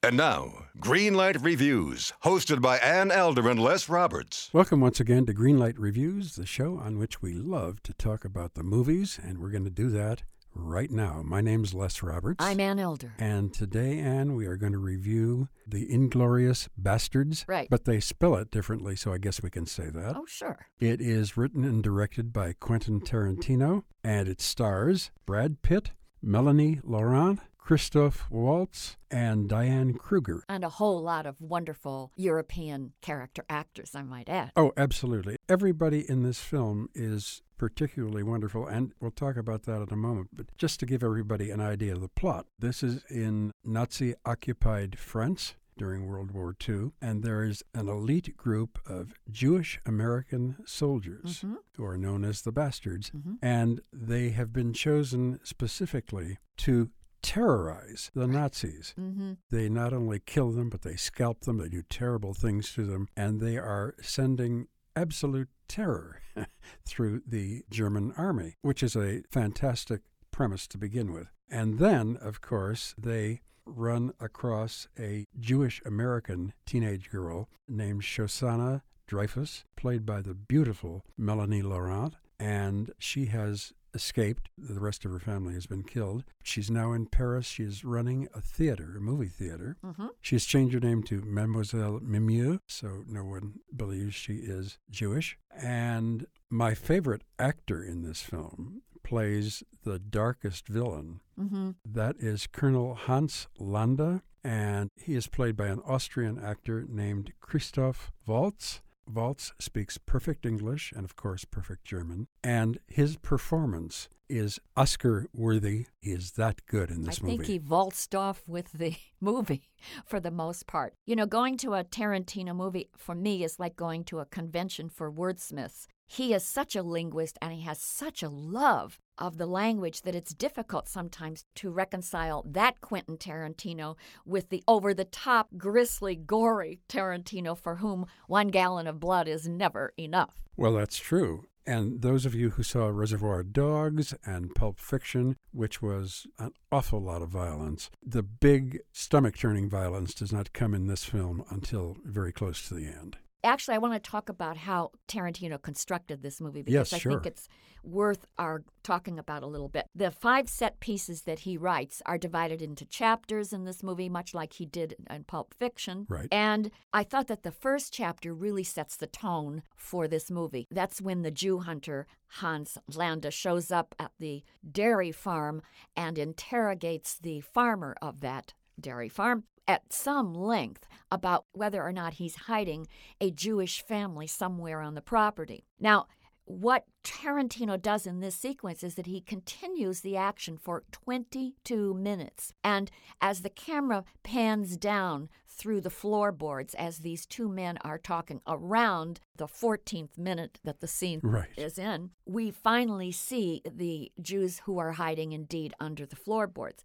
And now, Greenlight Reviews, hosted by Ann Elder and Les Roberts. Welcome once again to Greenlight Reviews, the show on which we love to talk about the movies, and we're going to do that right now. My name's Les Roberts. I'm Ann Elder. And today, Ann, we are going to review The Inglorious Bastards. Right. But they spell it differently, so I guess we can say that. Oh, sure. It is written and directed by Quentin Tarantino, and it stars Brad Pitt, Melanie Laurent, Christoph Waltz, and Diane Kruger. And a whole lot of wonderful European character actors, I might add. Oh, absolutely. Everybody in this film is particularly wonderful, and we'll talk about that in a moment. But just to give everybody an idea of the plot, this is in Nazi occupied France during World War II, and there is an elite group of Jewish American soldiers Mhm. who are known as the Bastards, Mhm. and they have been chosen specifically to terrorize the Nazis. Mm-hmm. They not only kill them, but they scalp them, they do terrible things to them, and they are sending absolute terror through the German army, which is a fantastic premise to begin with. And then, of course, they run across a Jewish American teenage girl named Shosanna Dreyfus, played by the beautiful Melanie Laurent, and she has escaped. The rest of her family has been killed. She's now in Paris. She is running a theater, a movie theater. Mm-hmm. She has changed her name to Mademoiselle Mimieux, so no one believes she is Jewish. And my favorite actor in this film plays the darkest villain. Mm-hmm. That is Colonel Hans Landa, and he is played by an Austrian actor named Christoph Waltz. Waltz speaks perfect English and, of course, perfect German, and his performance is Oscar worthy. He is that good in this movie. I think he waltzed off with the movie for the most part. You know, going to a Tarantino movie for me is like going to a convention for wordsmiths. He is such a linguist and he has such a love of the language that it's difficult sometimes to reconcile that Quentin Tarantino with the over the top, grisly, gory Tarantino for whom one gallon of blood is never enough. Well, that's true. And those of you who saw Reservoir Dogs and Pulp Fiction, which was an awful lot of violence, the big stomach churning violence does not come in this film until very close to the end. Actually, I want to talk about how Tarantino constructed this movie because Yes, I sure. think it's worth our talking about a little bit. The five set pieces that he writes are divided into chapters in this movie, much like he did in Pulp Fiction. Right. And I thought that the first chapter really sets the tone for this movie. That's when the Jew hunter Hans Landa shows up at the dairy farm and interrogates the farmer of that dairy farm at some length about whether or not he's hiding a Jewish family somewhere on the property. Now, what Tarantino does in this sequence is that he continues the action for 22 minutes. And as the camera pans down through the floorboards as these two men are talking around the 14th minute that the scene Right. is in, we finally see the Jews who are hiding indeed under the floorboards.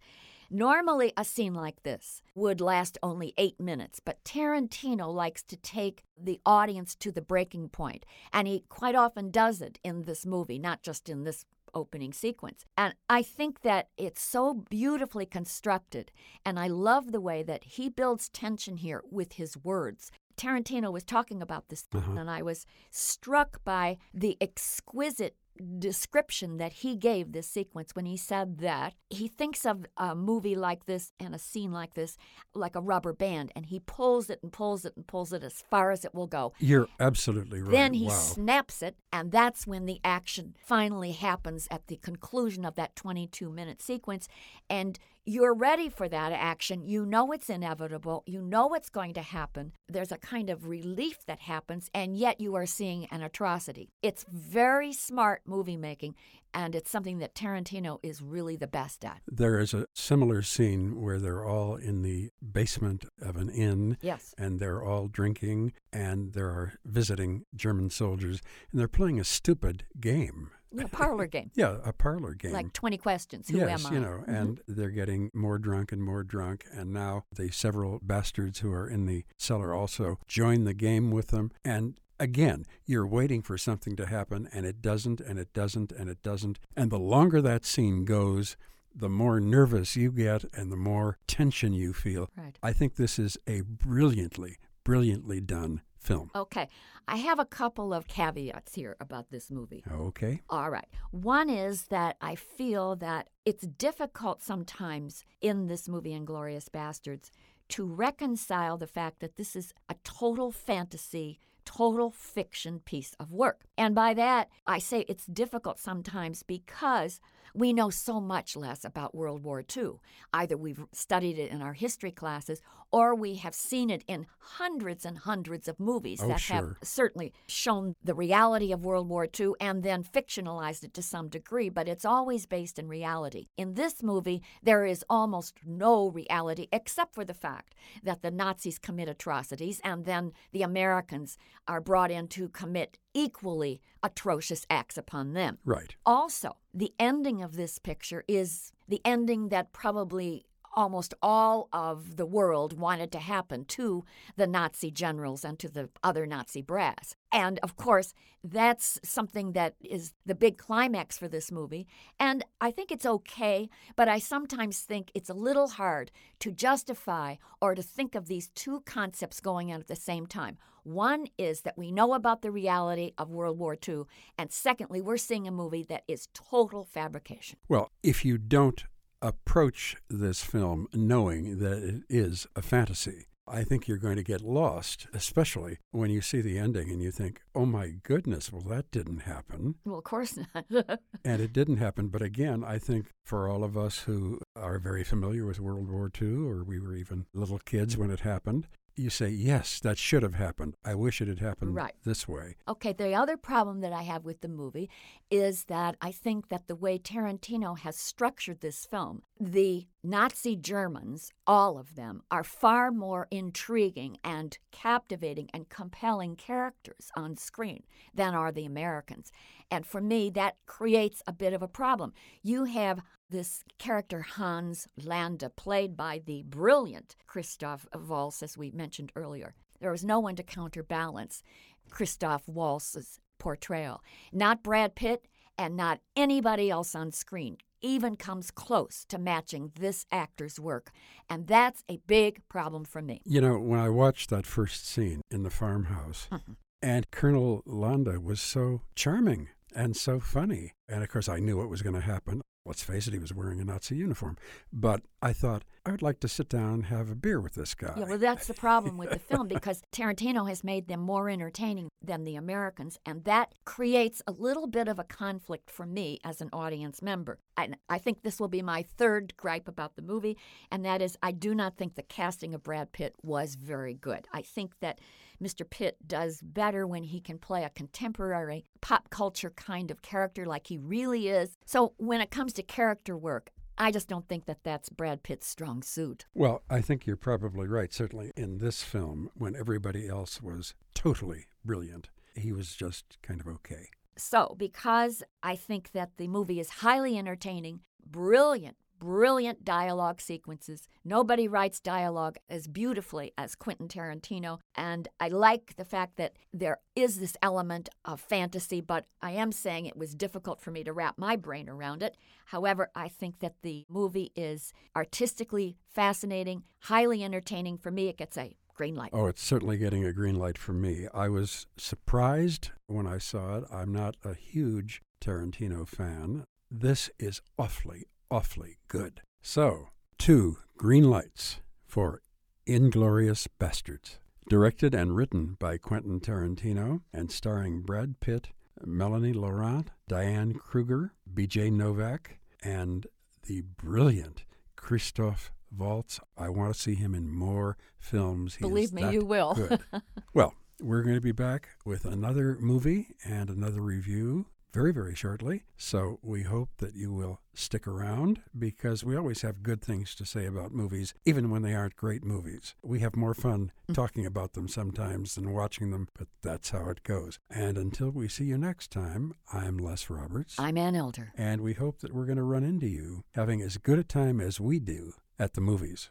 Normally, a scene like this would last only eight minutes, but Tarantino likes to take the audience to the breaking point, and he quite often does it in this movie, not just in this opening sequence. And I think that it's so beautifully constructed, and I love the way that he builds tension here with his words. Tarantino was talking about this, Uh-huh. and I was struck by the exquisite description that he gave this sequence when he said that he thinks of a movie like this and a scene like this like a rubber band and he pulls it and pulls it and pulls it as far as it will go You're absolutely right. then he wow. snaps it, and that's when the action finally happens at the conclusion of that 22 minute sequence. And you're ready for that action. You know it's inevitable. You know what's going to happen. There's a kind of relief that happens, and yet you are seeing an atrocity. It's very smart movie making, and it's something that Tarantino is really the best at. There is a similar scene where they're all in the basement of an inn Yes. and they're all drinking and there are visiting German soldiers and they're playing a stupid game. A parlor game. Yeah, a parlor game. Like 20 questions. Who yes, am I? you know, Mhm. and they're getting more drunk and more drunk. And now the several bastards who are in the cellar also join the game with them. And again, you're waiting for something to happen, and it doesn't, and it doesn't, and it doesn't. And the longer that scene goes, the more nervous you get and the more tension you feel. Right. I think this is a brilliantly, brilliantly done film. Okay. I have a couple of caveats here about this movie. Okay. All right. One is that I feel that it's difficult sometimes in this movie, Inglorious Bastards, to reconcile the fact that this is a total fantasy, total fiction piece of work. And by that, I say it's difficult sometimes because we know so much less about World War II. Either we've studied it in our history classes or we have seen it in hundreds and hundreds of movies Oh, that sure. have certainly shown the reality of World War II and then fictionalized it to some degree, but it's always based in reality. In this movie, there is almost no reality except for the fact that the Nazis commit atrocities and then the Americans are brought in to commit equally atrocious acts upon them. Right. Also, the ending of this picture is the ending that probably almost all of the world wanted to happen to the Nazi generals and to the other Nazi brass. And of course, that's something that is the big climax for this movie. And I think it's okay, but I sometimes think it's a little hard to justify or to think of these two concepts going on at the same time. One is that we know about the reality of World War II, and secondly, we're seeing a movie that is total fabrication. Well, if you don't approach this film knowing that it is a fantasy, I think you're going to get lost, especially when you see the ending and you think, oh my goodness, well, that didn't happen. Well, of course not. And it didn't happen. But again, I think for all of us who are very familiar with World War II, or we were even little kids when it happened, you say, yes, that should have happened. I wish it had happened Right. this way. Okay, the other problem that I have with the movie is that I think that the way Tarantino has structured this film, the Nazi Germans, all of them, are far more intriguing and captivating and compelling characters on screen than are the Americans. And for me, that creates a bit of a problem. You have this character Hans Landa, played by the brilliant Christoph Waltz, as we mentioned earlier. There was no one to counterbalance Christoph Waltz's portrayal. Not Brad Pitt and not anybody else on screen even comes close to matching this actor's work. And that's a big problem for me. You know, when I watched that first scene in the farmhouse, mm-hmm. and Colonel Landa was so charming and so funny. And of course, I knew what was going to happen. Let's face it, he was wearing a Nazi uniform. But I thought, I would like to sit down and have a beer with this guy. Yeah, well, that's the problem with the film because Tarantino has made them more entertaining than the Americans, and that creates a little bit of a conflict for me as an audience member. And I think this will be my third gripe about the movie, and that is I do not think the casting of Brad Pitt was very good. I think that Mr. Pitt does better when he can play a contemporary pop culture kind of character like he really is. So when it comes to character work, I just don't think that that's Brad Pitt's strong suit. Well, I think you're probably right. Certainly in this film, when everybody else was totally brilliant, he was just kind of okay. So, because I think that the movie is highly entertaining, brilliant, brilliant dialogue sequences. Nobody writes dialogue as beautifully as Quentin Tarantino. And I like the fact that there is this element of fantasy, but I am saying it was difficult for me to wrap my brain around it. However, I think that the movie is artistically fascinating, highly entertaining. For me, it gets a green light. Oh, it's certainly getting a green light for me. I was surprised when I saw it. I'm not a huge Tarantino fan. This is awfully, awfully good. So, two green lights for Inglorious Bastards. Directed and written by Quentin Tarantino and starring Brad Pitt, Melanie Laurent, Diane Kruger, BJ Novak, and the brilliant Christoph Waltz. I want to see him in more films. He Believe me, you will. well, we're going to be back with another movie and another review very, very shortly. So we hope that you will stick around because we always have good things to say about movies, even when they aren't great movies. We have more fun mm. talking about them sometimes than watching them, but that's how it goes. And until we see you next time, I'm Les Roberts. I'm Ann Elder. and we hope that we're going to run into you having as good a time as we do at the movies.